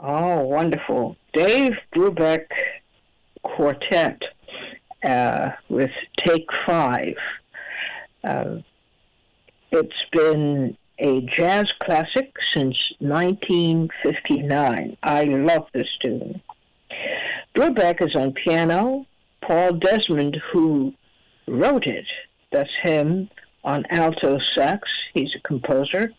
Oh, wonderful. Dave Brubeck Quartet uh, with Take Five. Uh, it's been a jazz classic since 1959. I love this tune. Brubeck is on piano. Paul Desmond, who wrote it, that's him, on alto sax. He's a composer.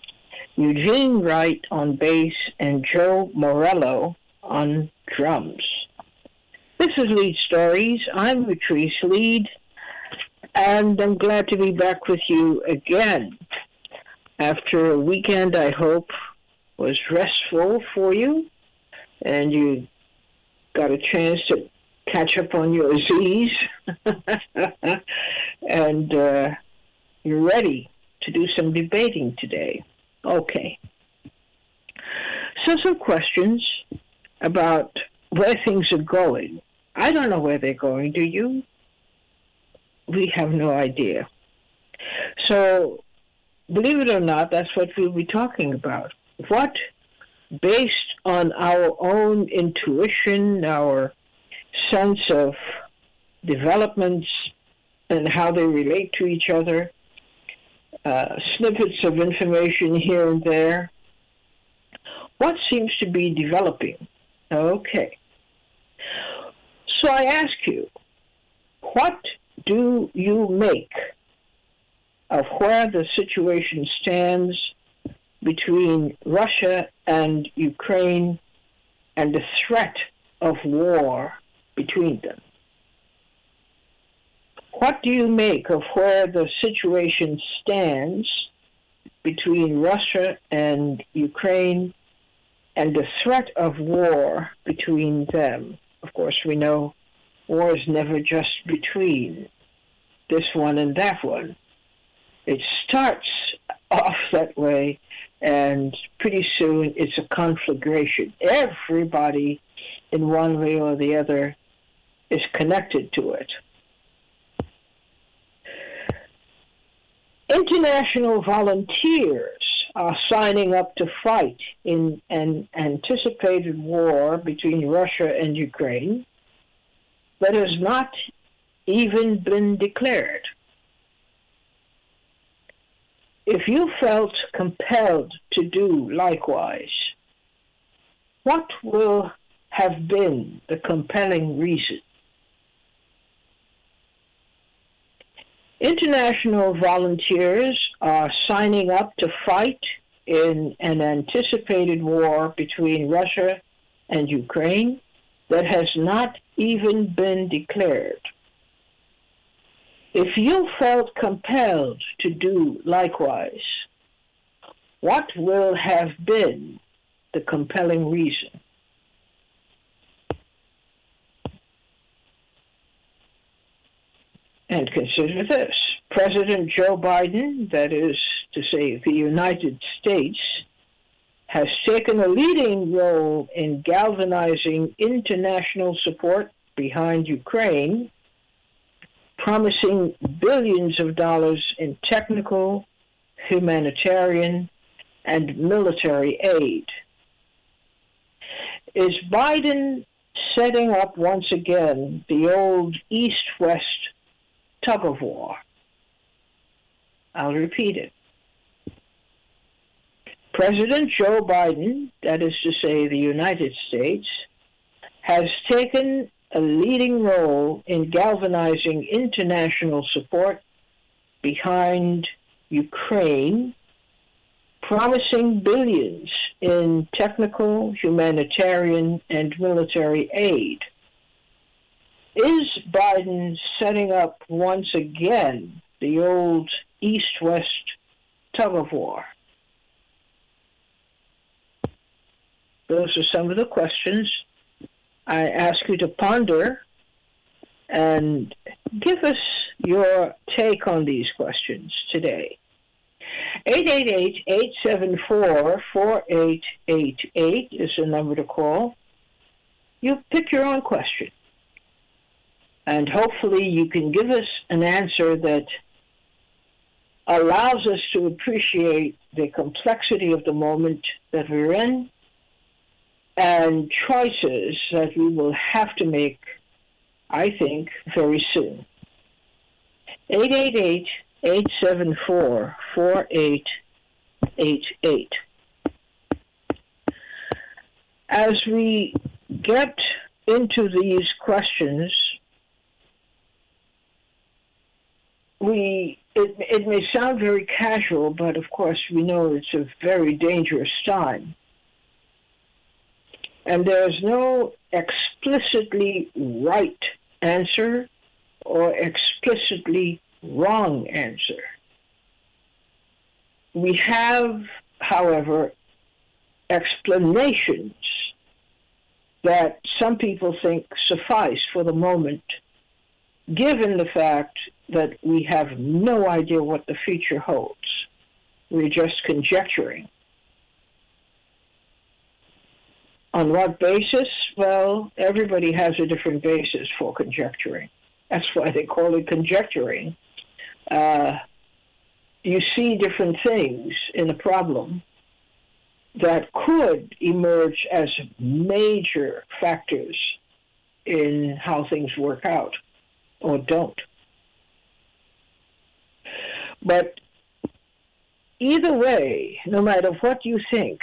Eugene Wright on bass, and Joe Morello on drums. This is Leid Stories. I'm Utrice Leid, and I'm glad to be back with you again. After a weekend, I hope was restful for you, and you got a chance to catch up on your Z's, and uh, you're ready to do some debating today. Okay. So, some questions about where things are going. I don't know where they're going, do you? We have no idea. So, believe it or not, that's what we'll be talking about. What, based on our own intuition, our sense of developments and how they relate to each other, uh, snippets of information here and there. What seems to be developing? Okay. So I ask you, what do you make of where the situation stands between Russia and Ukraine and the threat of war between them? What do you make of where the situation stands between Russia and Ukraine and the threat of war between them? Of course, we know war is never just between this one and that one. It starts off that way, and pretty soon it's a conflagration. Everybody, in one way or the other, is connected to it. International volunteers are signing up to fight in an anticipated war between Russia and Ukraine that has not even been declared. If you felt compelled to do likewise, what will have been the compelling reason? International volunteers are signing up to fight in an anticipated war between Russia and Ukraine that has not even been declared. If you felt compelled to do likewise, what will have been the compelling reason? And consider this President Joe Biden, that is to say, the United States, has taken a leading role in galvanizing international support behind Ukraine, promising billions of dollars in technical, humanitarian, and military aid. Is Biden setting up once again the old East West tug of war. I'll repeat it. President Joe Biden, that is to say the United States, has taken a leading role in galvanizing international support behind Ukraine, promising billions in technical, humanitarian, and military aid is Biden setting up once again the old East West tug of war? Those are some of the questions I ask you to ponder and give us your take on these questions today. 888-874-4888 is the number to call. You pick your own question. And hopefully, you can give us an answer that allows us to appreciate the complexity of the moment that we're in and choices that we will have to make, I think, very soon. 888 874 4888. As we get into these questions, we it, it may sound very casual, but of course we know it's a very dangerous time. And there's no explicitly right answer or explicitly wrong answer. We have, however, explanations that some people think suffice for the moment, given the fact that we have no idea what the future holds. We're just conjecturing. On what basis? Well, everybody has a different basis for conjecturing. That's why they call it conjecturing. Uh, you see different things in a problem that could emerge as major factors in how things work out or don't. But either way, no matter what you think,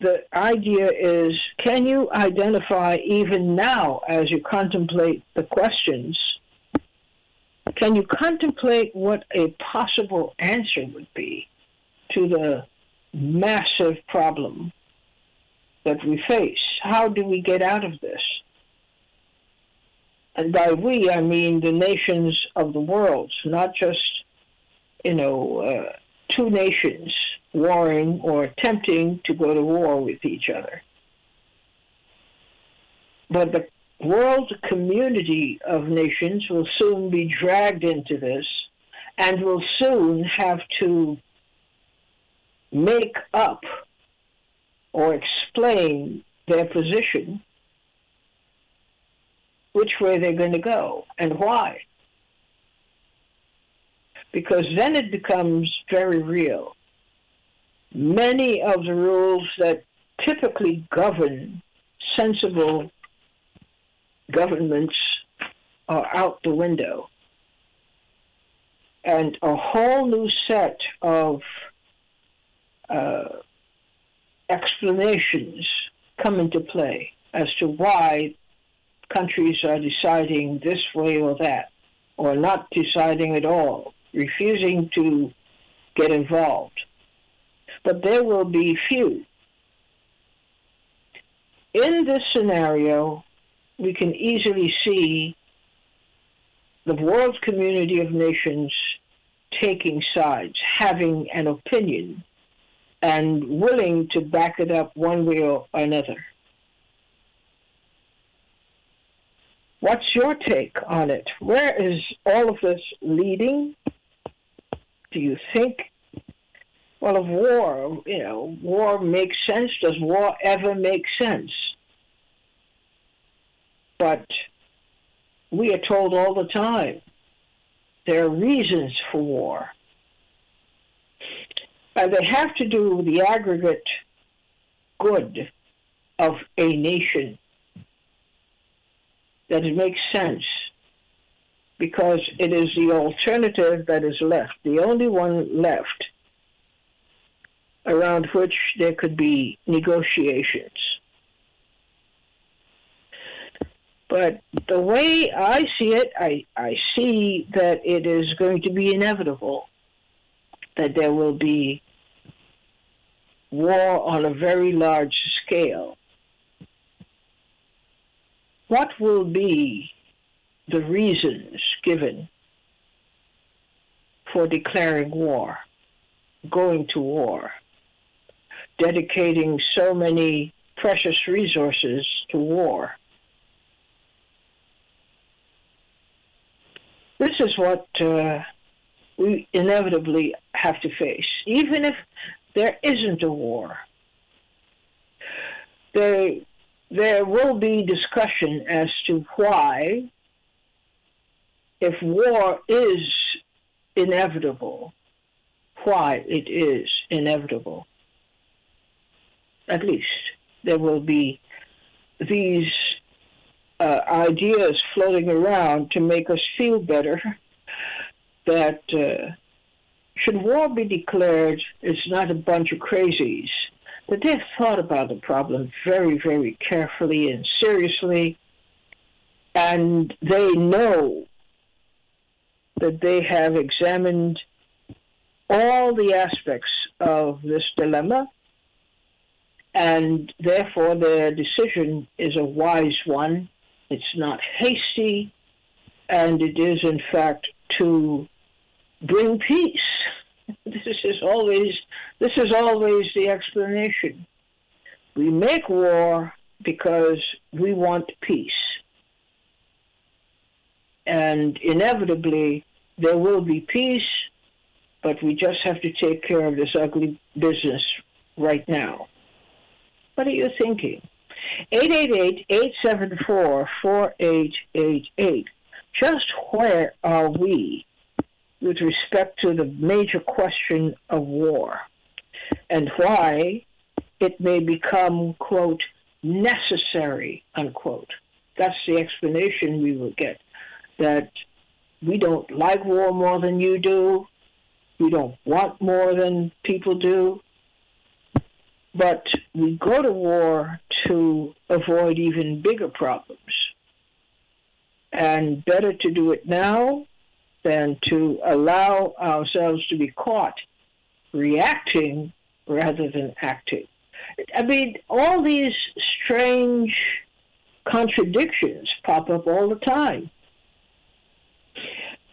the idea is can you identify even now as you contemplate the questions? Can you contemplate what a possible answer would be to the massive problem that we face? How do we get out of this? And by we, I mean the nations of the world, not just, you know, uh, two nations warring or attempting to go to war with each other. But the world community of nations will soon be dragged into this and will soon have to make up or explain their position which way they're going to go and why. Because then it becomes very real. Many of the rules that typically govern sensible governments are out the window. And a whole new set of uh, explanations come into play as to why countries are deciding this way or that, or not deciding at all, refusing to get involved. But there will be few. In this scenario, we can easily see the world community of nations taking sides, having an opinion, and willing to back it up one way or another. What's your take on it? Where is all of this leading? Do you think? Well, of war, you know, war makes sense. Does war ever make sense? But we are told all the time there are reasons for war. And they have to do with the aggregate good of a nation that it makes sense because it is the alternative that is left, the only one left around which there could be negotiations. But the way I see it, I, I see that it is going to be inevitable that there will be war on a very large scale what will be the reasons given for declaring war, going to war, dedicating so many precious resources to war? This is what uh, we inevitably have to face, even if there isn't a war. There there will be discussion as to why, if war is inevitable, why it is inevitable. at least, there will be these uh, ideas floating around to make us feel better that uh, should war be declared, it's not a bunch of crazies. That they've thought about the problem very, very carefully and seriously, and they know that they have examined all the aspects of this dilemma, and therefore their decision is a wise one. It's not hasty, and it is, in fact, to bring peace. This is always this is always the explanation. We make war because we want peace. And inevitably there will be peace, but we just have to take care of this ugly business right now. What are you thinking? 888-874-4888. Just where are we with respect to the major question of war and why it may become, quote, necessary, unquote. That's the explanation we will get. That we don't like war more than you do. We don't want more than people do. But we go to war to avoid even bigger problems. And better to do it now than to allow ourselves to be caught reacting rather than acting. I mean, all these strange contradictions pop up all the time.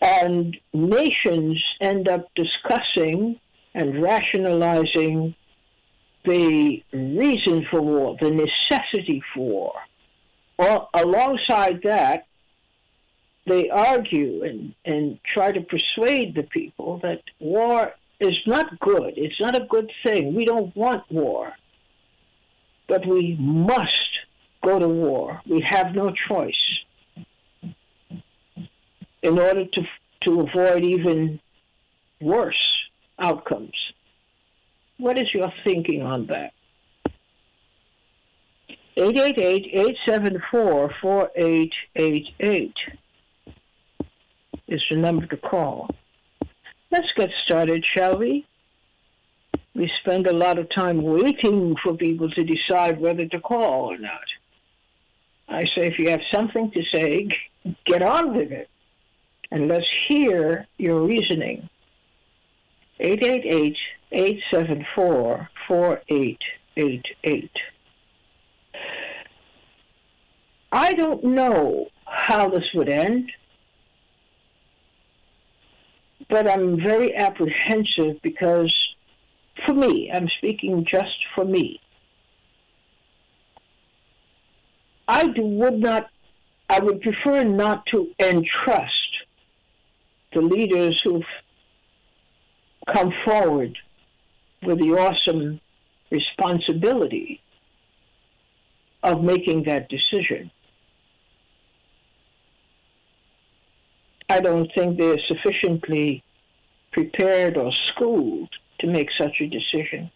And nations end up discussing and rationalizing the reason for war, the necessity for war. Or alongside that, they argue and, and try to persuade the people that war is not good. It's not a good thing. We don't want war. But we must go to war. We have no choice in order to, to avoid even worse outcomes. What is your thinking on that? 888-874-4888 is the number to call. Let's get started, shall we? We spend a lot of time waiting for people to decide whether to call or not. I say, if you have something to say, get on with it. And let's hear your reasoning. 888 874 4888. I don't know how this would end but I'm very apprehensive because, for me, I'm speaking just for me. I would not, I would prefer not to entrust the leaders who've come forward with the awesome responsibility of making that decision. I don't think they're sufficiently prepared or schooled to make such a decision.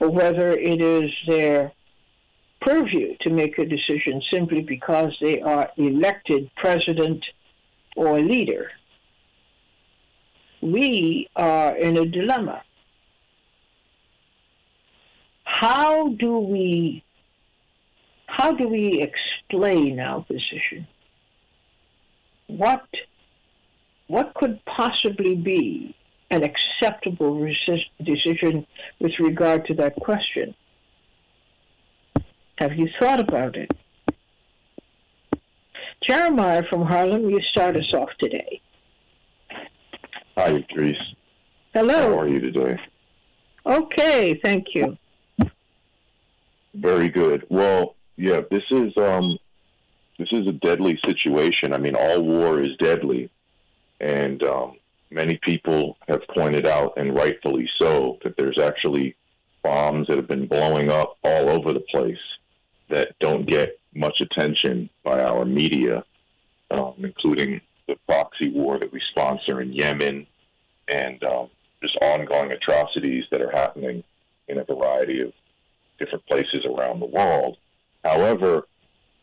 Or whether it is their purview to make a decision simply because they are elected president or leader. We are in a dilemma. How do we how do we explain our position? what what could possibly be an acceptable resist- decision with regard to that question? Have you thought about it? Jeremiah from Harlem, you start us off today. Hi, Idris. Hello. How are you today? Okay, thank you. Very good. Well, yeah, this is um, this is a deadly situation. I mean, all war is deadly, and um, many people have pointed out, and rightfully so, that there's actually bombs that have been blowing up all over the place that don't get much attention by our media, um, including the proxy war that we sponsor in Yemen, and um, just ongoing atrocities that are happening in a variety of different places around the world. However,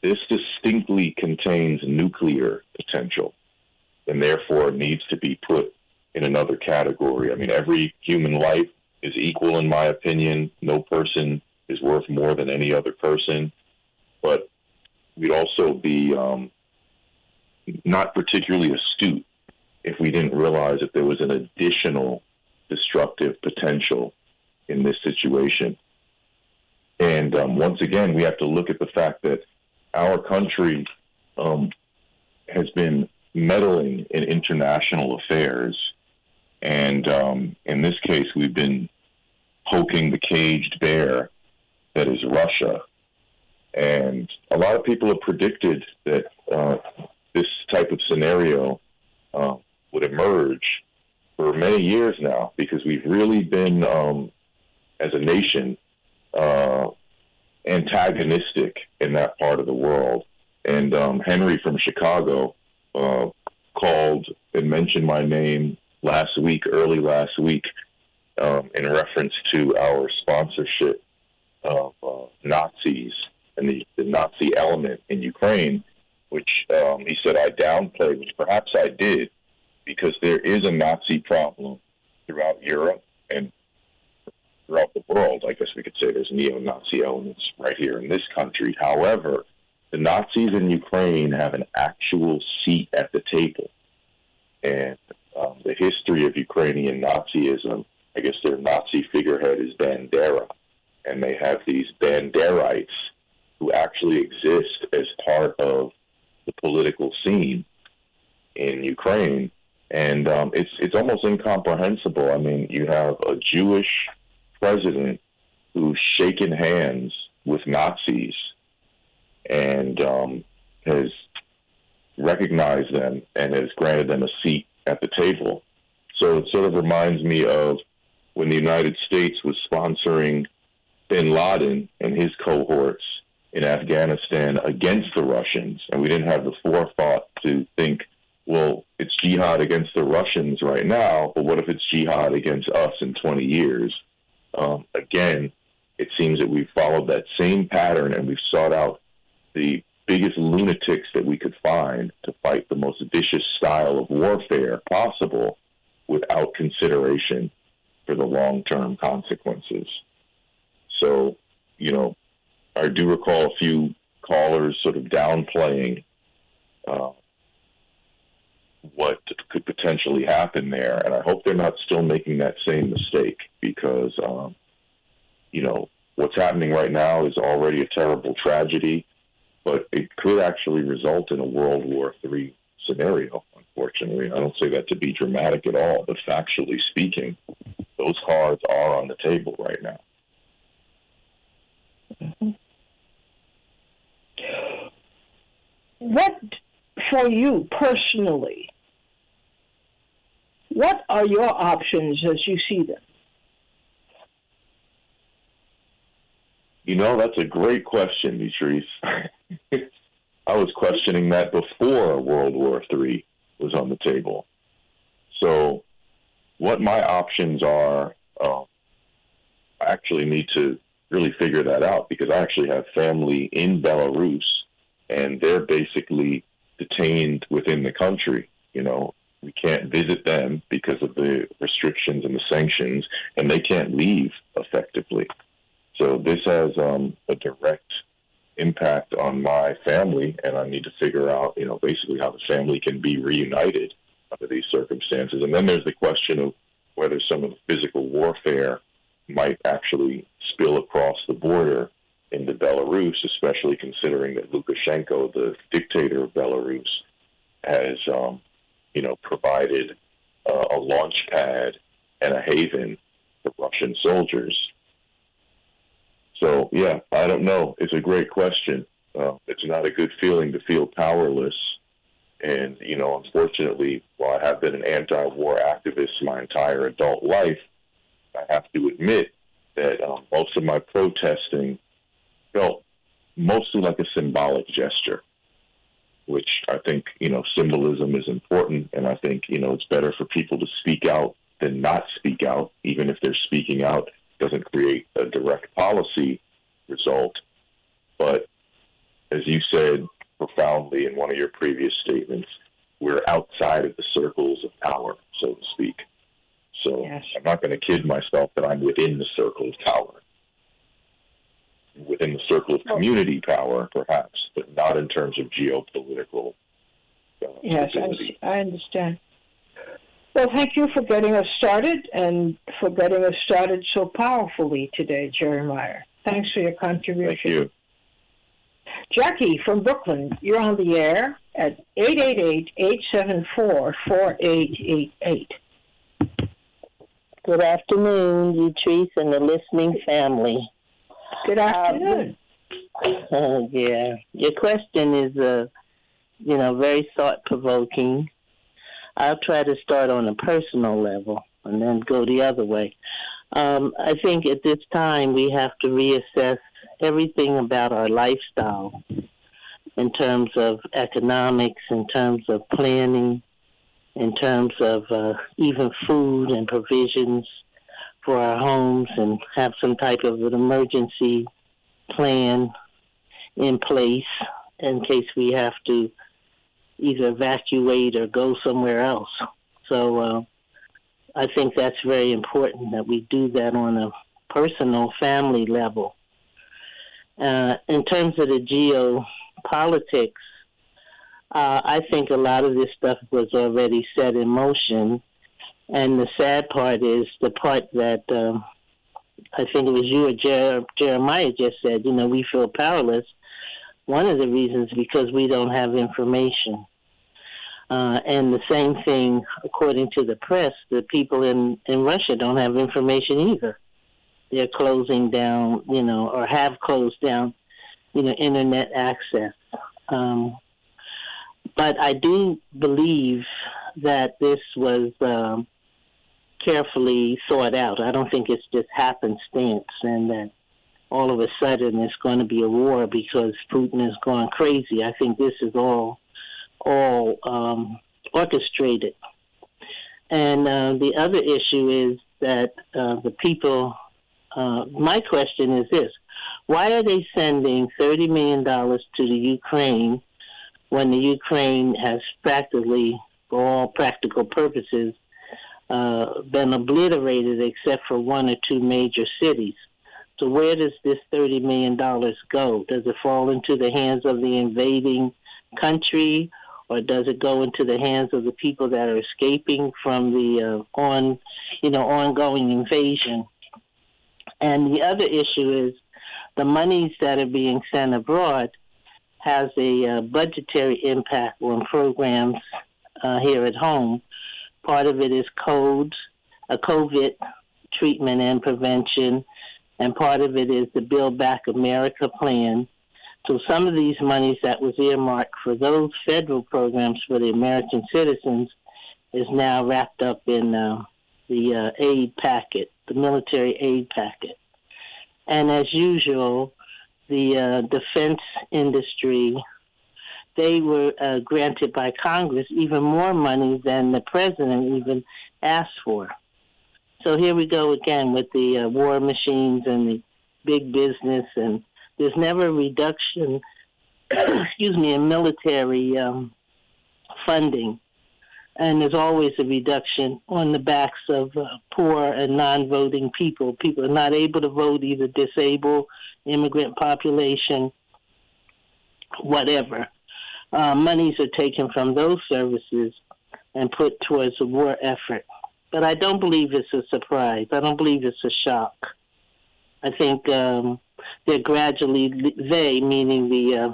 this distinctly contains nuclear potential and therefore needs to be put in another category. I mean, every human life is equal, in my opinion. No person is worth more than any other person. But we'd also be um, not particularly astute if we didn't realize that there was an additional destructive potential in this situation. And um, once again, we have to look at the fact that our country um, has been meddling in international affairs. And um, in this case, we've been poking the caged bear that is Russia. And a lot of people have predicted that uh, this type of scenario uh, would emerge for many years now because we've really been, um, as a nation, uh, antagonistic in that part of the world. And um, Henry from Chicago uh, called and mentioned my name last week, early last week, um, in reference to our sponsorship of uh, Nazis and the, the, Nazi element in Ukraine, which um, he said I downplayed, which perhaps I did, because there is a Nazi problem throughout Europe and throughout the world. I guess we could say there's neo-Nazi elements right here in this country. However, the Nazis in Ukraine have an actual seat at the table. And um, the history of Ukrainian Nazism, I guess their Nazi figurehead is Bandera. And they have these Banderites who actually exist as part of the political scene in Ukraine. And um, it's it's almost incomprehensible. I mean, you have a Jewish president who's shaken hands with Nazis and um, has recognized them and has granted them a seat at the table. So it sort of reminds me of when the United States was sponsoring bin Laden and his cohorts in Afghanistan against the Russians, and we didn't have the forethought to think, well, it's jihad against the Russians right now, but what if it's jihad against us in 20 years? Um, again, it seems that we've followed that same pattern and we've sought out the biggest lunatics that we could find to fight the most vicious style of warfare possible without consideration for the long term consequences. So, you know, I do recall a few callers sort of downplaying uh, what could potentially happen there. And I hope they're not still making that same mistake because, um, you know, what's happening right now is already a terrible tragedy but it could actually result in a World War III scenario. Unfortunately, I don't say that to be dramatic at all, but factually speaking, those cards are on the table right now. Mm-hmm. What, for you personally, what are your options as you see them? You know, that's a great question, Beatrice. I was questioning that before World War III was on the table. So, what my options are, uh, I actually need to really figure that out because I actually have family in Belarus and they're basically detained within the country. You know, we can't visit them because of the restrictions and the sanctions, and they can't leave effectively. So this has um, a direct impact on my family, and I need to figure out, you know, basically how the family can be reunited under these circumstances. And then there's the question of whether some of the physical warfare might actually spill across the border into Belarus, especially considering that Lukashenko, the dictator of Belarus, has, um, you know, provided uh, a launch pad and a haven for Russian soldiers so, yeah, I don't know. It's a great question. Uh, it's not a good feeling to feel powerless. And, you know, unfortunately, while I have been an anti war activist my entire adult life, I have to admit that um, most of my protesting felt mostly like a symbolic gesture, which I think, you know, symbolism is important. And I think, you know, it's better for people to speak out than not speak out, even if they're speaking out doesn't create a direct policy result. But as you said profoundly in one of your previous statements, we're outside of the circles of power, so to speak. So yes. I'm not going to kid myself that I'm within the circle of power. Within the circle of community power, perhaps, but not in terms of geopolitical. Uh, yes, I, I understand. Well, thank you for getting us started and for getting us started so powerfully today, Jeremiah. Thanks for your contribution. Thank you. Jackie from Brooklyn, you're on the air at 888-874-4888. Good afternoon, Utrice and the listening family. Good afternoon. Um, yeah, your question is, uh, you know, very thought provoking. I'll try to start on a personal level and then go the other way. Um, I think at this time we have to reassess everything about our lifestyle in terms of economics, in terms of planning, in terms of uh, even food and provisions for our homes, and have some type of an emergency plan in place in case we have to either evacuate or go somewhere else. So uh, I think that's very important that we do that on a personal family level. Uh, in terms of the geopolitics, uh, I think a lot of this stuff was already set in motion. And the sad part is the part that um, I think it was you or Jer- Jeremiah just said, you know, we feel powerless. One of the reasons because we don't have information. Uh, and the same thing, according to the press, the people in, in Russia don't have information either. They're closing down, you know, or have closed down, you know, internet access. Um, but I do believe that this was um, carefully thought out. I don't think it's just happenstance and that all of a sudden it's going to be a war because Putin is going crazy. I think this is all all um, orchestrated. And uh, the other issue is that uh, the people. Uh, my question is this: Why are they sending thirty million dollars to the Ukraine when the Ukraine has practically, for all practical purposes, uh, been obliterated except for one or two major cities? So where does this thirty million dollars go? Does it fall into the hands of the invading country, or does it go into the hands of the people that are escaping from the uh, on, you know, ongoing invasion? And the other issue is the monies that are being sent abroad has a uh, budgetary impact on programs uh, here at home. Part of it is codes, a COVID treatment and prevention, and part of it is the Build Back America plan, so some of these monies that was earmarked for those federal programs for the American citizens is now wrapped up in uh, the uh, aid packet, the military aid packet. And as usual, the uh, defense industry, they were uh, granted by Congress even more money than the president even asked for. So here we go again with the uh, war machines and the big business and there's never a reduction, excuse me, in military um, funding. And there's always a reduction on the backs of uh, poor and non voting people. People are not able to vote, either disabled, immigrant population, whatever. Uh, monies are taken from those services and put towards the war effort. But I don't believe it's a surprise. I don't believe it's a shock. I think um, they're gradually they, meaning the uh,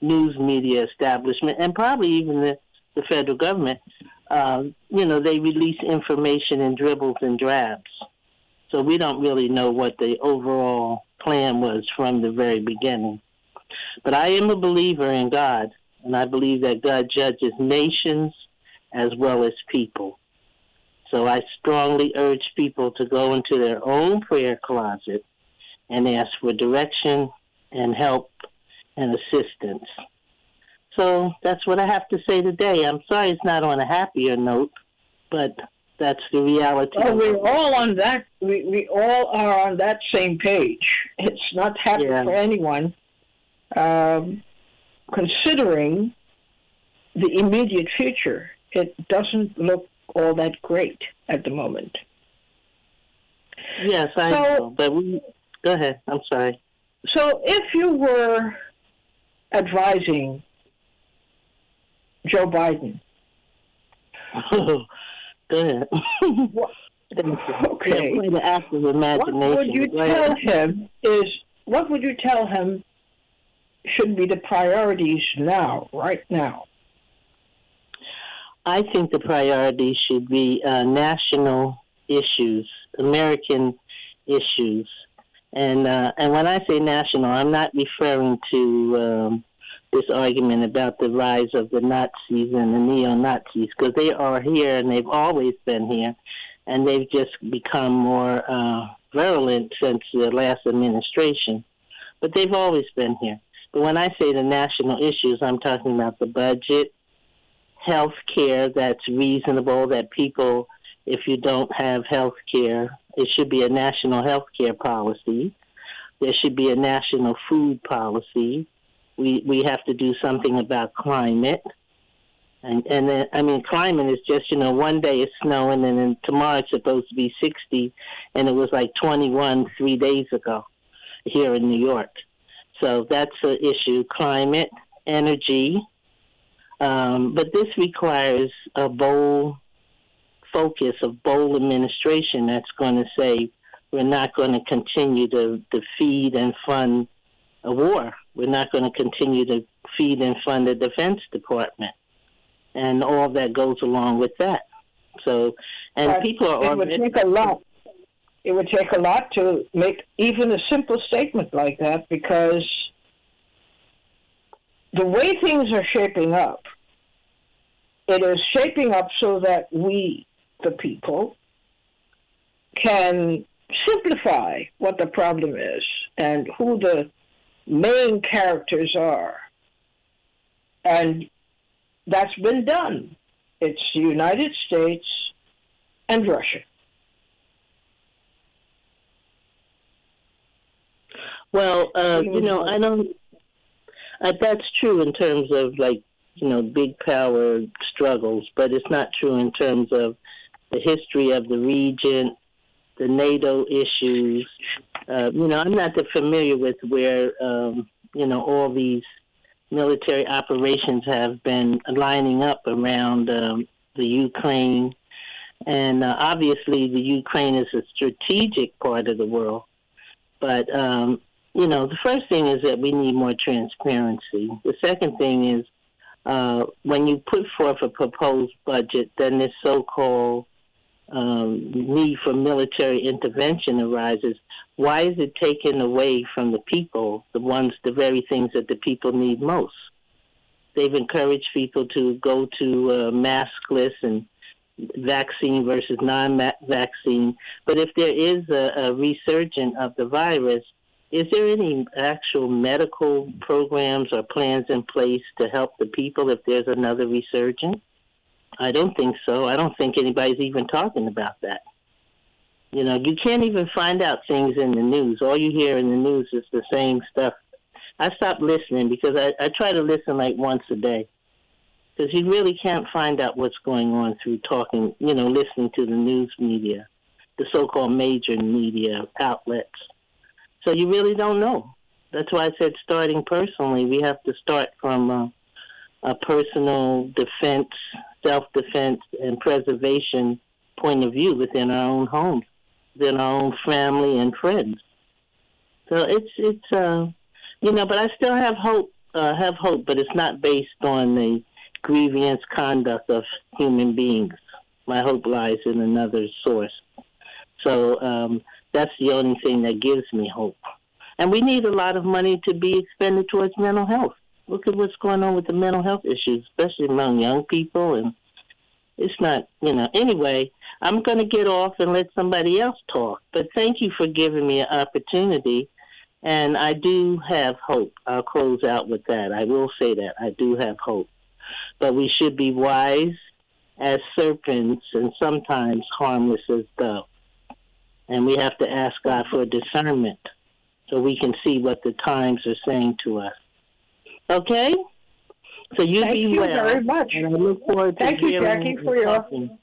news media establishment, and probably even the, the federal government. Uh, you know, they release information in dribbles and drabs, so we don't really know what the overall plan was from the very beginning. But I am a believer in God, and I believe that God judges nations as well as people. So I strongly urge people to go into their own prayer closet and ask for direction and help and assistance. So that's what I have to say today. I'm sorry it's not on a happier note, but That's the reality. Oh, we're all on that. We, we all are on that same page. It's not happy yeah. for anyone. Um, considering the immediate future, it doesn't look all that great at the moment. Yes, I so, know, but we go ahead. I'm sorry. So, if you were advising Joe Biden, go ahead. okay. Quite an active imagination. What would you tell him? Is what would you tell him should be the priorities now, right now? I think the priorities should be uh, national issues, American issues, and uh, and when I say national, I'm not referring to um, this argument about the rise of the Nazis and the neo Nazis because they are here and they've always been here, and they've just become more uh, virulent since the last administration. But they've always been here. But when I say the national issues, I'm talking about the budget, health care that's reasonable, that people, if you don't have health care, it should be a national health care policy. There should be a national food policy. We, we have to do something about climate. And, and then, I mean, climate is just, you know, one day it's snowing and then tomorrow it's supposed to be 60 and it was like 21 three days ago here in New York. So that's an issue climate, energy, um, but this requires a bold focus, of bold administration that's going to say we're not going to continue to, to feed and fund a war. We're not going to continue to feed and fund the Defense Department and all that goes along with that. So, and but people are. It would take a lot. It would take a lot to make even a simple statement like that because the way things are shaping up, it is shaping up so that we, the people, can simplify what the problem is and who the main characters are. And that's been done. It's the United States and Russia. Well, uh, you know, I don't uh, that's true in terms of like you know big power struggles, but it's not true in terms of the history of the region, the NATO issues. Uh, you know, I'm not that familiar with where um, you know all these military operations have been lining up around um, the Ukraine, and uh, obviously the Ukraine is a strategic part of the world, but um, you know, the first thing is that we need more transparency. The second thing is uh, when you put forth a proposed budget, then this so-called um, need for military intervention arises. Why is it taken away from the people, the ones, the very things that the people need most? They've encouraged people to go to uh, maskless and vaccine versus non-vaccine. But if there is a, a of the virus, is there any actual medical programs or plans in place to help the people if there's another resurgence? I don't think so. I don't think anybody's even talking about that. You know, you can't even find out things in the news. All you hear in the news is the same stuff. I stopped listening because I, I try to listen like once a day. Because you really can't find out what's going on through talking, you know, listening to the news media, the so called major media outlets. So you really don't know. That's why I said starting personally, we have to start from a, a personal defense, self defense, and preservation point of view within our own homes, within our own family and friends. So it's it's uh, you know, but I still have hope. Uh, have hope, but it's not based on the grievance conduct of human beings. My hope lies in another source. So um, that's the only thing that gives me hope. And we need a lot of money to be expended towards mental health. Look at what's going on with the mental health issues, especially among young people. And it's not, you know, anyway, I'm going to get off and let somebody else talk. But thank you for giving me an opportunity. And I do have hope. I'll close out with that. I will say that. I do have hope. But we should be wise as serpents and sometimes harmless as doves. And we have to ask God for discernment so we can see what the times are saying to us. Okay? So you Thank be you well. very much. And I look forward to Thank you, Jackie, for your talking.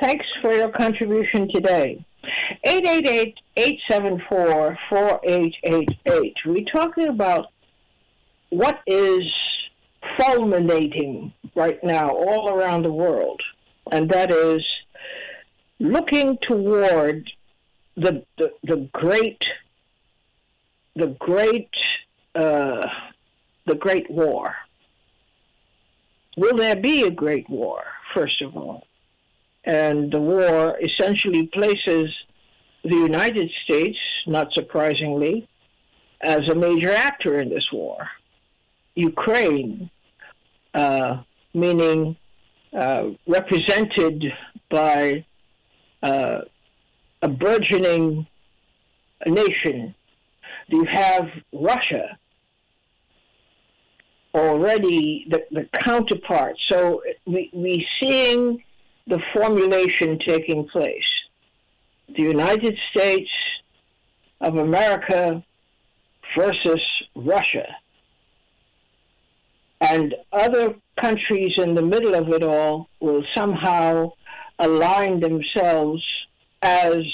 Thanks for your contribution today. 888-874-4888. We're talking about what is fulminating right now all around the world, and that is looking toward the the, the great the great uh, the great war. Will there be a great war? First of all, and the war essentially places the United States, not surprisingly, as a major actor in this war. Ukraine, uh, meaning uh, represented by uh, a burgeoning nation. You have Russia, already the, the counterpart. So we, we seeing the formulation taking place. The United States of America versus Russia. And other countries in the middle of it all will somehow align themselves as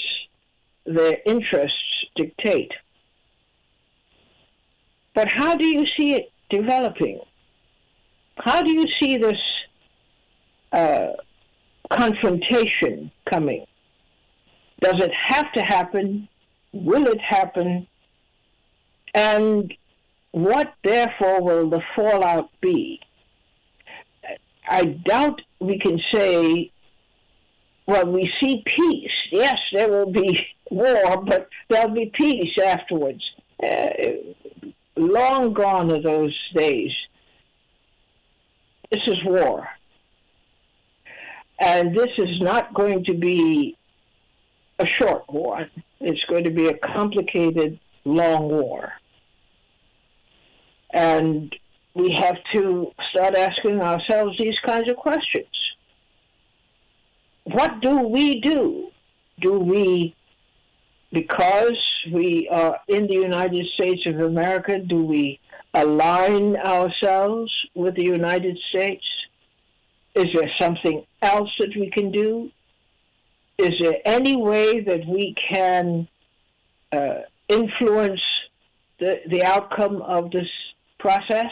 their interests dictate. But how do you see it developing? How do you see this uh, confrontation coming? Does it have to happen? Will it happen? And what, therefore, will the fallout be? I doubt we can say, well, we see peace. Yes, there will be war, but there'll be peace afterwards. Uh, long gone are those days. This is war. And this is not going to be a short war. It's going to be a complicated, long war. And we have to start asking ourselves these kinds of questions. What do we do? Do we, because we are in the United States of America, do we align ourselves with the United States? Is there something else that we can do? Is there any way that we can uh, influence the, the outcome of this process?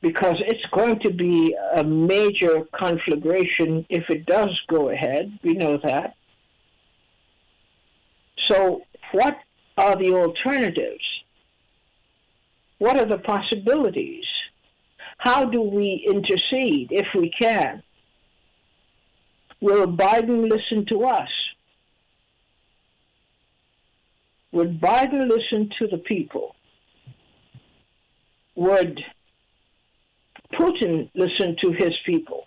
Because it's going to be a major conflagration if it does go ahead. We know that. So, what are the alternatives? What are the possibilities? How do we intercede if we can? Will Biden listen to us? Would Biden listen to the people? Would Putin listen to his people?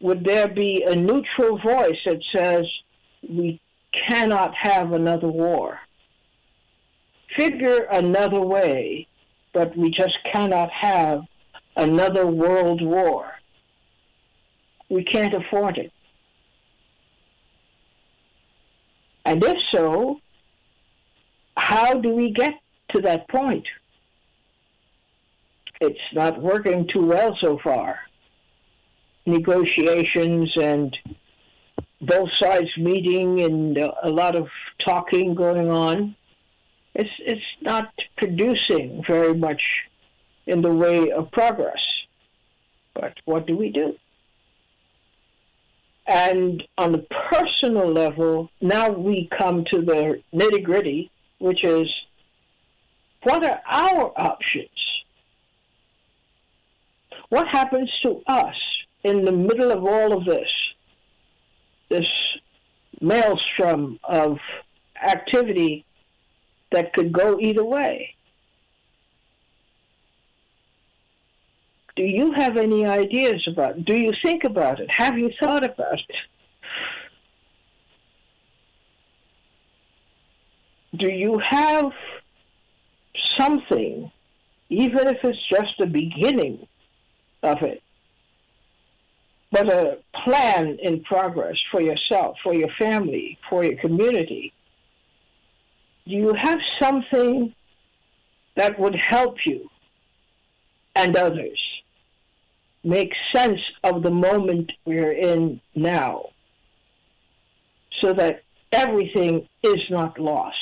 Would there be a neutral voice that says we cannot have another war? Figure another way, but we just cannot have another world war. We can't afford it. And if so, how do we get to that point? It's not working too well so far. Negotiations and both sides meeting and uh, a lot of talking going on. It's, it's not producing very much in the way of progress. But what do we do? And on the personal level, now we come to the nitty gritty, which is what are our options? What happens to us in the middle of all of this? This maelstrom of activity that could go either way. Do you have any ideas about it? Do you think about it? Have you thought about it? Do you have something, even if it's just a beginning, of it, but a plan in progress for yourself, for your family, for your community. Do you have something that would help you and others make sense of the moment we're in now so that everything is not lost?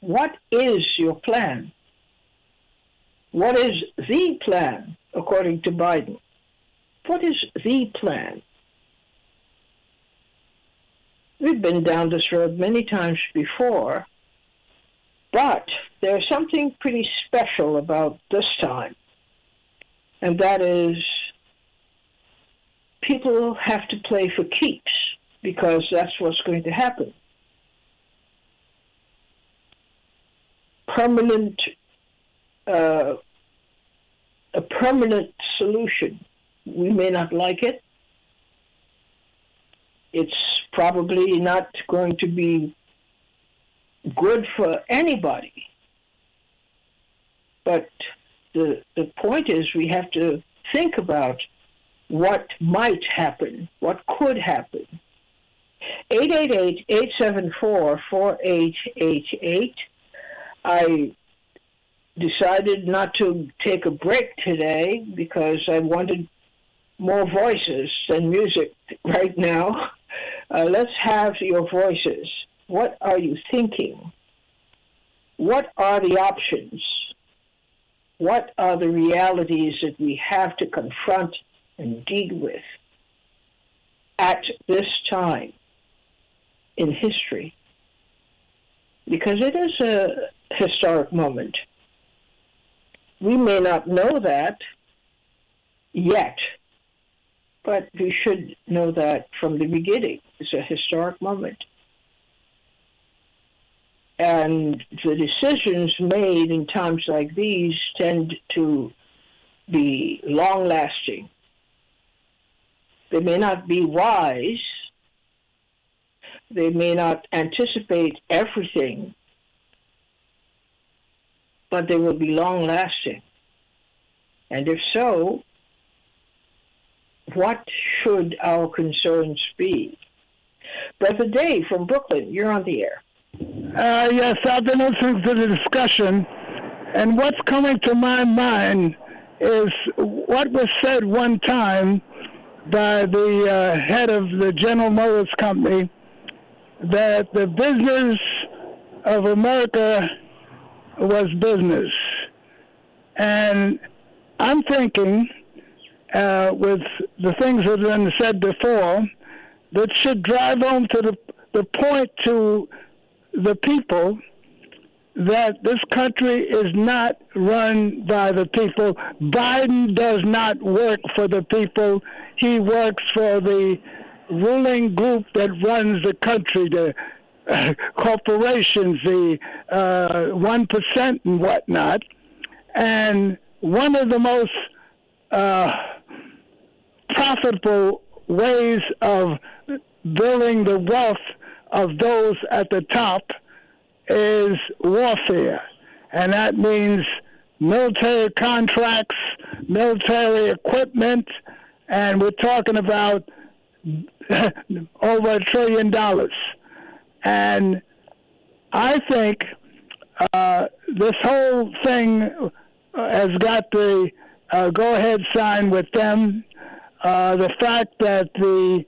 What is your plan? What is the plan, according to Biden? What is the plan? We've been down this road many times before, but there's something pretty special about this time, and that is people have to play for keeps because that's what's going to happen. Permanent, uh, a permanent solution. We may not like it. It's probably not going to be good for anybody. But the, the point is, we have to think about what might happen, what could happen. 888-874-4888. I decided not to take a break today because I wanted more voices than music right now. Uh, let's have your voices. What are you thinking? What are the options? What are the realities that we have to confront and deal with at this time in history? Because it is a historic moment. We may not know that yet, but we should know that from the beginning. It's a historic moment and the decisions made in times like these tend to be long lasting. They may not be wise, they may not anticipate everything, but they will be long lasting. And if so, what should our concerns be? Brother Dave from Brooklyn, you're on the air. Uh, yes, I've been listening to the discussion, and what's coming to my mind is what was said one time by the uh, head of the General Motors Company that the business of America was business. And I'm thinking, uh, with the things that have been said before, that should drive home to the, the point to the people that this country is not run by the people. Biden does not work for the people. He works for the ruling group that runs the country, uh, corporations, the uh, 1% and whatnot. And one of the most uh, profitable ways of building the wealth of those at the top is warfare. And that means military contracts, military equipment, and we're talking about over a trillion dollars. And I think uh, this whole thing has got the uh, go ahead sign with them. Uh, the fact that the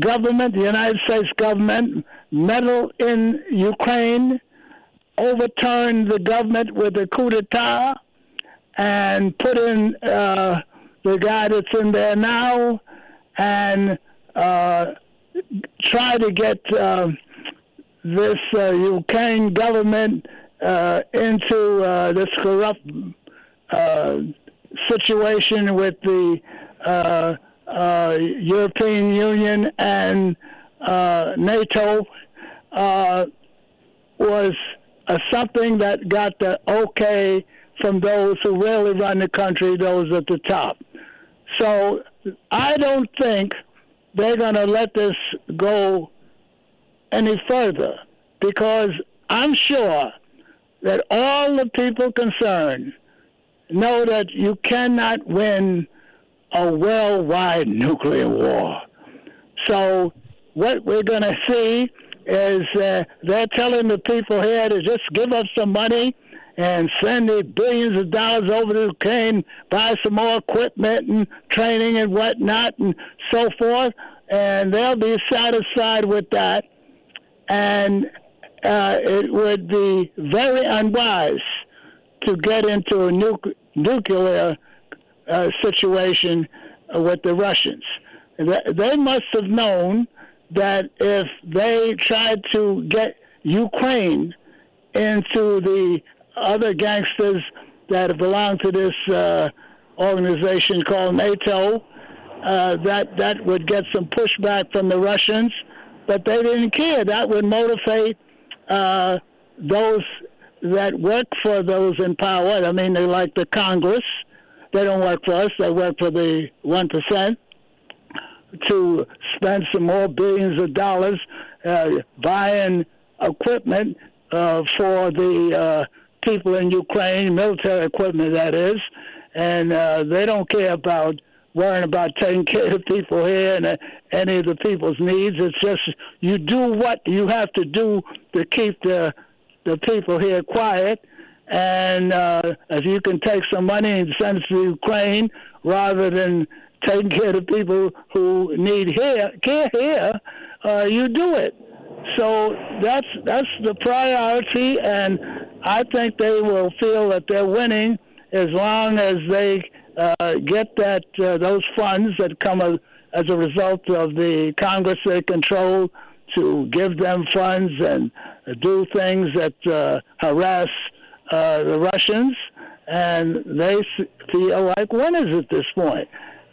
government, the United States government, meddled in Ukraine, overturned the government with a coup d'etat, and put in uh, the guy that's in there now, and uh, try to get uh, this uh, Ukraine government uh, into uh, this corrupt situation with the uh, European Union and uh, NATO uh, was something that got the okay from those who really run the country, those at the top. So I don't think they're going to let this go any further because I'm sure that all the people concerned know that you cannot win a worldwide nuclear war. So, what we're going to see is uh, they're telling the people here to just give us some money and send the billions of dollars over to Ukraine, buy some more equipment and training and whatnot and so forth, and they'll be satisfied with that. And uh, it would be very unwise to get into a nu- nuclear uh, situation with the Russians. They must have known that if they tried to get Ukraine into the other gangsters that belong to this uh, organization called NATO, uh, that that would get some pushback from the Russians, but they didn't care. That would motivate uh, those that work for those in power. I mean, they like the Congress. They don't work for us. They work for the one percent to spend some more billions of dollars uh, buying equipment uh, for the uh, people in Ukraine, military equipment that is, and uh, they don't care about worrying about taking care of people here and uh, any of the people's needs. It's just you do what you have to do to keep the the people here quiet. And uh, if you can take some money and send it to Ukraine rather than taking care of people who need here, care here, uh, you do it. So that's that's the priority, and I think they will feel that they're winning as long as they uh, get that uh, those funds that come as, as a result of the Congress control to give them funds and do things that uh, harass uh, the Russians, and they feel like winners at this point.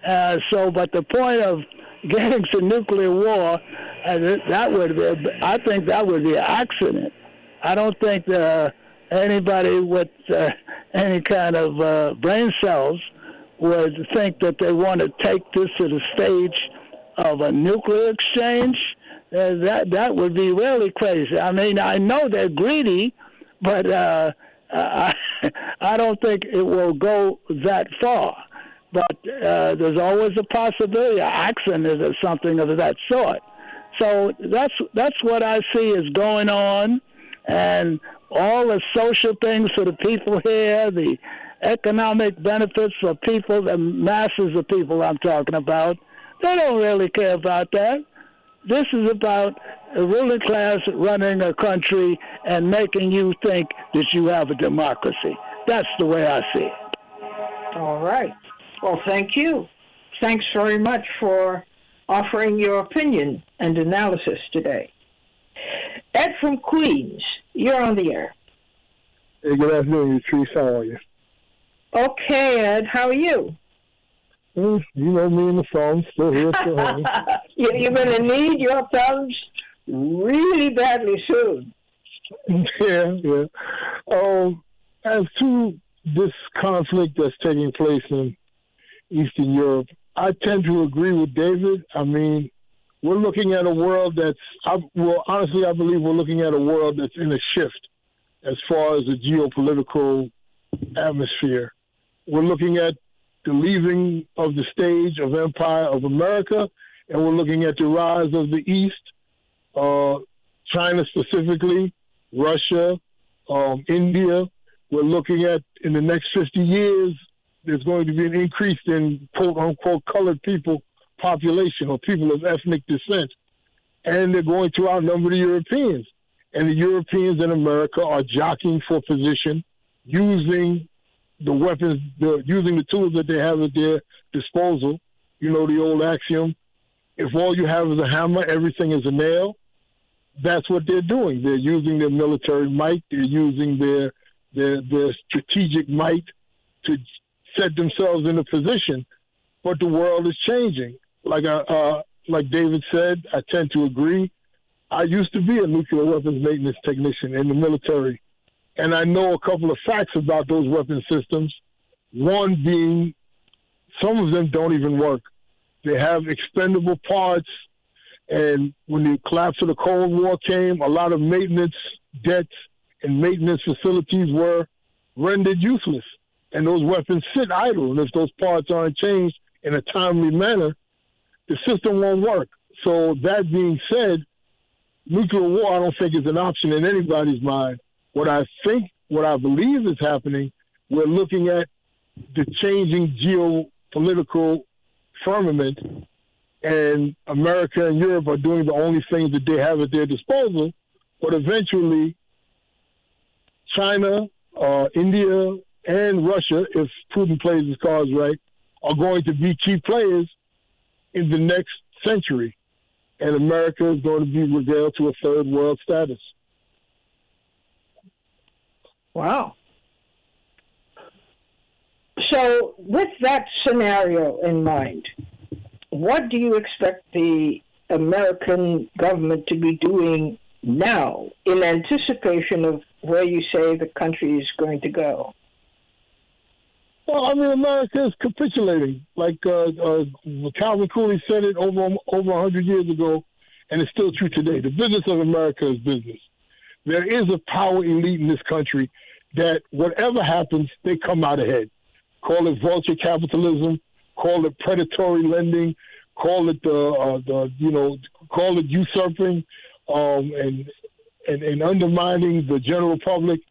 Uh, so, but the point of getting to nuclear war, that would be, I think that would be an accident. I don't think anybody with uh, any kind of uh, brain cells would think that they want to take this to the stage of a nuclear exchange. Uh, that that would be really crazy. I mean, I know they're greedy, but uh, I, I don't think it will go that far but uh, there's always a possibility accident or something of that sort. So that's that's what I see is going on, and all the social things for the people here, the economic benefits for people, the masses of people I'm talking about. They don't really care about that. This is about a ruling class running a country and making you think that you have a democracy. That's the way I see it. All right. Well, thank you. Thanks very much for offering your opinion and analysis today. Ed from Queens, you're on the air. Hey, good afternoon, Utrice. How are you? Okay, Ed. How are you? you know me and the phone, still here, still home. You're going to need your thumbs really badly soon. Yeah, yeah. Um, as to this conflict that's taking place in Eastern Europe. I tend to agree with David. I mean, we're looking at a world that's, I, well, honestly, I believe we're looking at a world that's in a shift as far as the geopolitical atmosphere. We're looking at the leaving of the stage of Empire of America, and we're looking at the rise of the East, uh, China specifically, Russia, um, India. We're looking at in the next 50 years there's going to be an increase in quote unquote colored people population or people of ethnic descent. And they're going to outnumber the Europeans. And the Europeans in America are jockeying for position, using the weapons, the, using the tools that they have at their disposal. You know, the old axiom if all you have is a hammer, everything is a nail. That's what they're doing. They're using their military might, they're using their, their, their strategic might to set themselves in a position, but the world is changing. Like I, uh, like David said, I tend to agree. I used to be a nuclear weapons maintenance technician in the military, and I know a couple of facts about those weapon systems. One being, some of them don't even work. They have expendable parts, and when the collapse of the Cold War came, a lot of maintenance debts and maintenance facilities were rendered useless and those weapons sit idle. And if those parts aren't changed in a timely manner, the system won't work. So that being said, nuclear war I don't think is an option in anybody's mind. What I think, what I believe is happening, we're looking at the changing geopolitical firmament, and America and Europe are doing the only things that they have at their disposal. But eventually, China, uh, India, and Russia, if Putin plays his cards right, are going to be key players in the next century. And America is going to be regaled to a third world status. Wow. So, with that scenario in mind, what do you expect the American government to be doing now in anticipation of where you say the country is going to go? Well, I mean, America is capitulating. Like uh, uh, Calvin Coolidge said it over over 100 years ago, and it's still true today. The business of America is business. There is a power elite in this country that whatever happens, they come out ahead. Call it vulture capitalism, call it predatory lending, call it the, uh, the you know, call it usurping, um, and, and and undermining the general public.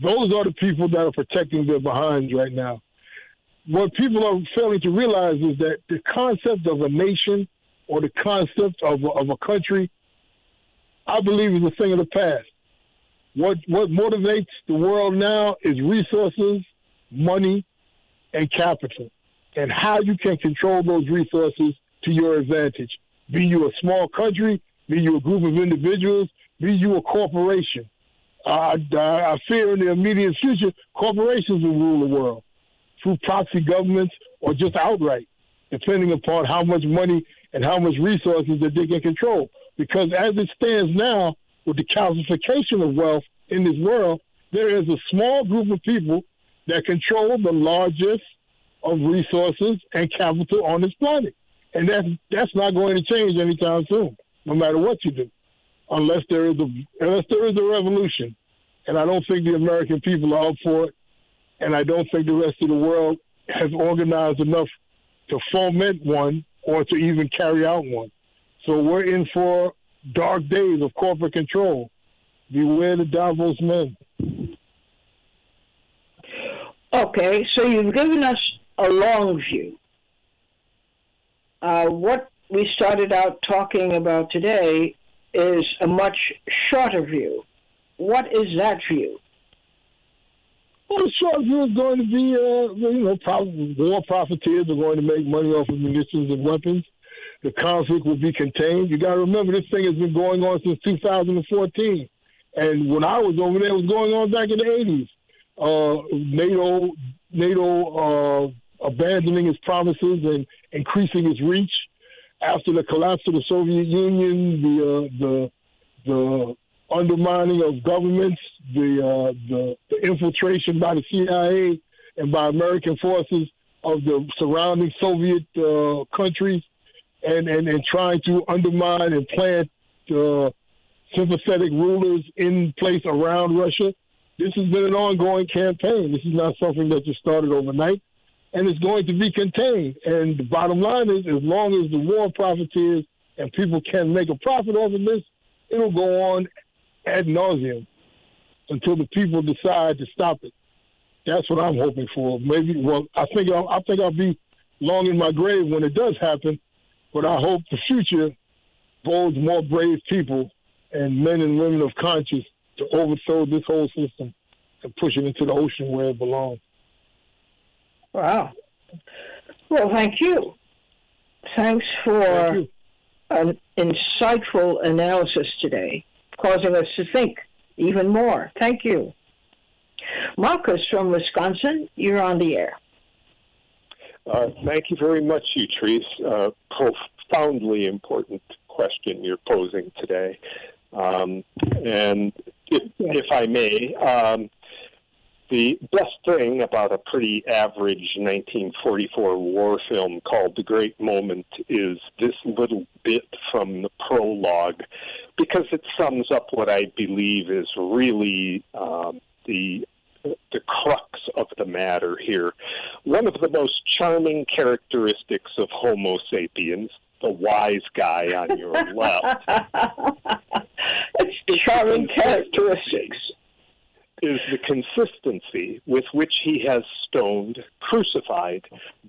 Those are the people that are protecting their behinds right now what people are failing to realize is that the concept of a nation or the concept of of a country, I believe, is a thing of the past. What what motivates the world now is resources, money, and capital, and how you can control those resources to your advantage. Be you a small country, be you a group of individuals, be you a corporation. I, I, I fear in the immediate future, corporations will rule the world through proxy governments or just outright, depending upon how much money and how much resources that they can control. Because as it stands now, with the calcification of wealth in this world, there is a small group of people that control the largest of resources and capital on this planet. And that's that's not going to change anytime soon, no matter what you do. Unless there is a unless there is a revolution. And I don't think the American people are up for it and I don't think the rest of the world has organized enough to foment one or to even carry out one. So we're in for dark days of corporate control. Beware the devil's men. Okay, so you've given us a long view. Uh, what we started out talking about today is a much shorter view. What is that view? Well, the short view is going to be, uh, you know, probably war profiteers are going to make money off of munitions and weapons. The conflict will be contained. You got to remember, this thing has been going on since 2014, and when I was over there, it was going on back in the 80s. Uh, NATO, NATO uh, abandoning its promises and increasing its reach after the collapse of the Soviet Union, the uh, the the undermining of governments, the, uh, the, the infiltration by the CIA and by American forces of the surrounding Soviet uh, countries, and, and, and trying to undermine and plant uh, sympathetic rulers in place around Russia. This has been an ongoing campaign. This is not something that just started overnight, and it's going to be contained. And the bottom line is, as long as the war profiteers and people can make a profit off of this, it'll go on ad nauseum until the people decide to stop it. That's what I'm hoping for. Maybe, well, I think I'll, I think I'll be long in my grave when it does happen, but I hope the future holds more brave people and men and women of conscience to overthrow this whole system and push it into the ocean where it belongs. Wow. Well, thank you. Thanks for Thank an insightful analysis today causing us to think even more. Thank you. Marcus from Wisconsin, you're on the air. Uh, thank you very much, Utrice. Uh, profoundly important question you're posing today. Um, and if, if, I may, um, the best thing about a pretty average 1944 war film called The Great Moment is this little bit from the prologue because it sums up what I believe is really um, the the crux of the matter here. One of the most charming characteristics of Homo sapiens, the wise guy on your left. it's charming characteristics is the consistency with which he has stoned, crucified,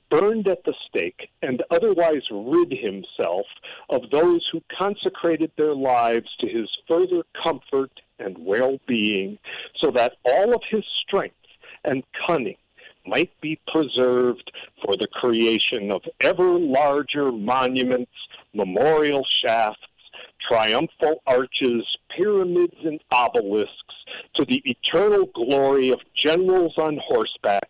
burned at the stake, and otherwise rid himself of those who consecrated their lives to his further comfort and well being, so that all of his strength and cunning might be preserved for the creation of ever larger monuments, memorial shafts, triumphal arches, pyramids, and obelisks to the eternal glory of generals on horseback,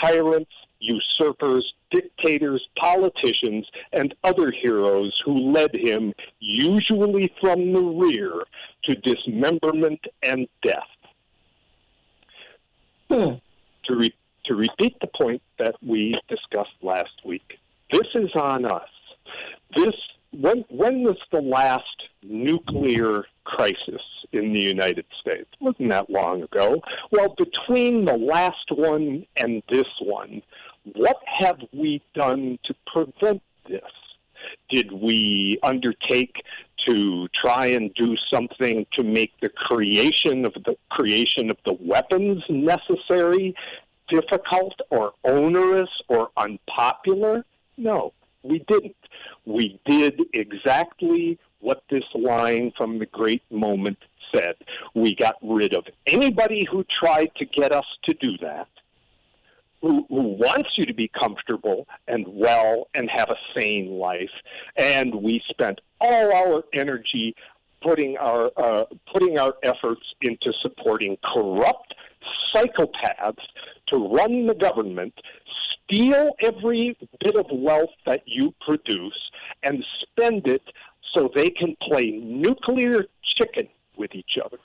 tyrants, usurpers, dictators, politicians, and other heroes who led him, usually from the rear, to dismemberment and death. Hmm. To, re- to repeat the point that we discussed last week, this is on us. This when when was the last nuclear crisis in the United States? It wasn't that long ago. Well, between the last one and this one, what have we done to prevent this? Did we undertake to try and do something to make the creation of the creation of the weapons necessary difficult or onerous or unpopular? No, we didn't. We did exactly what this line from the great moment said. We got rid of anybody who tried to get us to do that, who, who wants you to be comfortable and well and have a sane life. And we spent all our energy putting our uh, putting our efforts into supporting corrupt psychopaths to run the government, steal every bit of wealth that you produce, and spend it so they can play nuclear chicken with each other.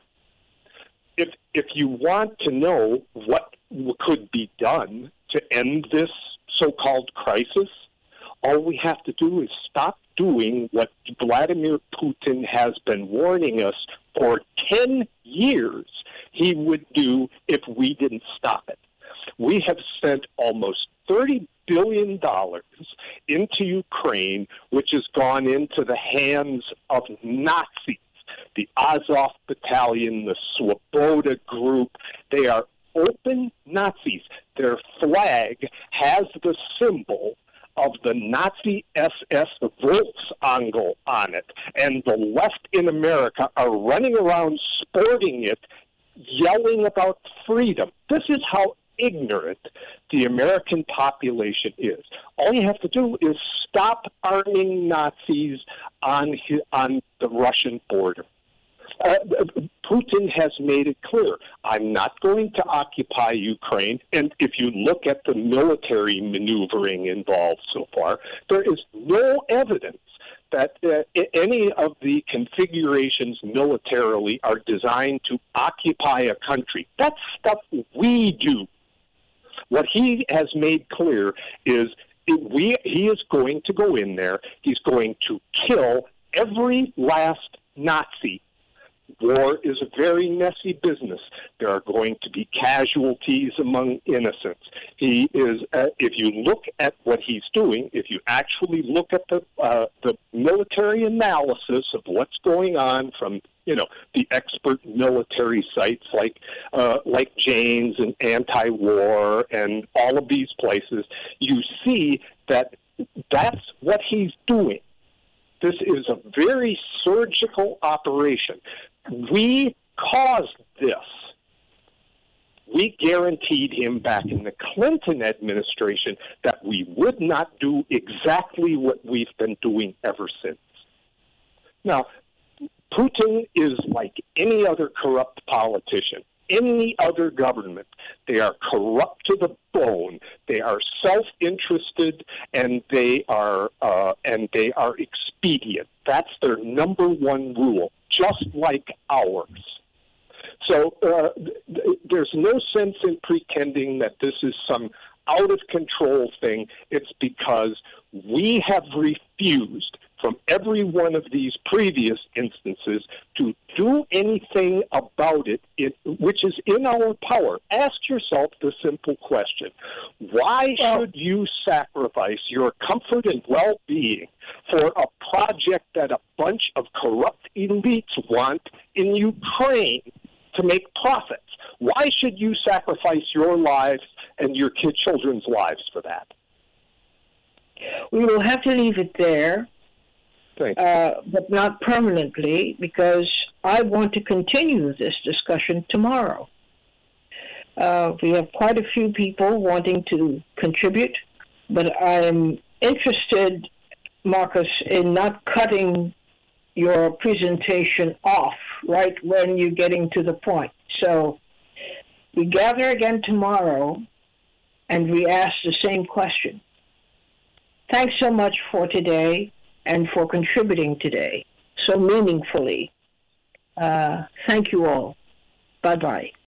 If if you want to know what could be done to end this so-called crisis, all we have to do is stop doing what Vladimir Putin has been warning us for 10 years he would do if we didn't stop it. We have spent almost $30 billion into Ukraine, which has gone into the hands of Nazis. The Azov Battalion, the Svoboda Group, they are open Nazis. Their flag has the symbol of the Nazi SS Wolfsangel on it, and the left in America are running around sporting it, yelling about freedom. This is how ignorant the American population is. All you have to do is stop arming Nazis on on the Russian border. Uh, Putin has made it clear I'm not going to occupy Ukraine. And if you look at the military maneuvering involved so far, there is no evidence that uh, any of the configurations militarily are designed to occupy a country. That's stuff we do what he has made clear is we he is going to go in there. He's going to kill every last Nazi. War is a very messy business. There are going to be casualties among innocents. He is, uh, if you look at what he's doing, if you actually look at the uh, the military analysis of what's going on from you know the expert military sites like uh, like Jane's and Anti-War and all of these places, you see that that's what he's doing. This is a very surgical operation. We caused this. We guaranteed him back in the Clinton administration that we would not do exactly what we've been doing ever since. Now, Putin is like any other corrupt politician, any other government. They are corrupt to the bone. They are self-interested, and they are uh, and they are expedient. That's their number one rule, just like ours. So uh, th- there's no sense in pretending that this is some out of control thing. It's because we have refused from every one of these previous instances to do anything about it, it which is in our power. Ask yourself the simple question why should you sacrifice your comfort and well being for a project that a bunch of corrupt elites want in Ukraine to make profits? Why should you sacrifice your lives and your kid children's lives for that? We will have to leave it there, Thank uh, but not permanently, because I want to continue this discussion tomorrow. Uh, we have quite a few people wanting to contribute, but I'm interested, Marcus, in not cutting your presentation off right when you're getting to the point. So we gather again tomorrow and we ask the same question. Thanks so much for today and for contributing today so meaningfully. Uh, thank you all. Bye bye.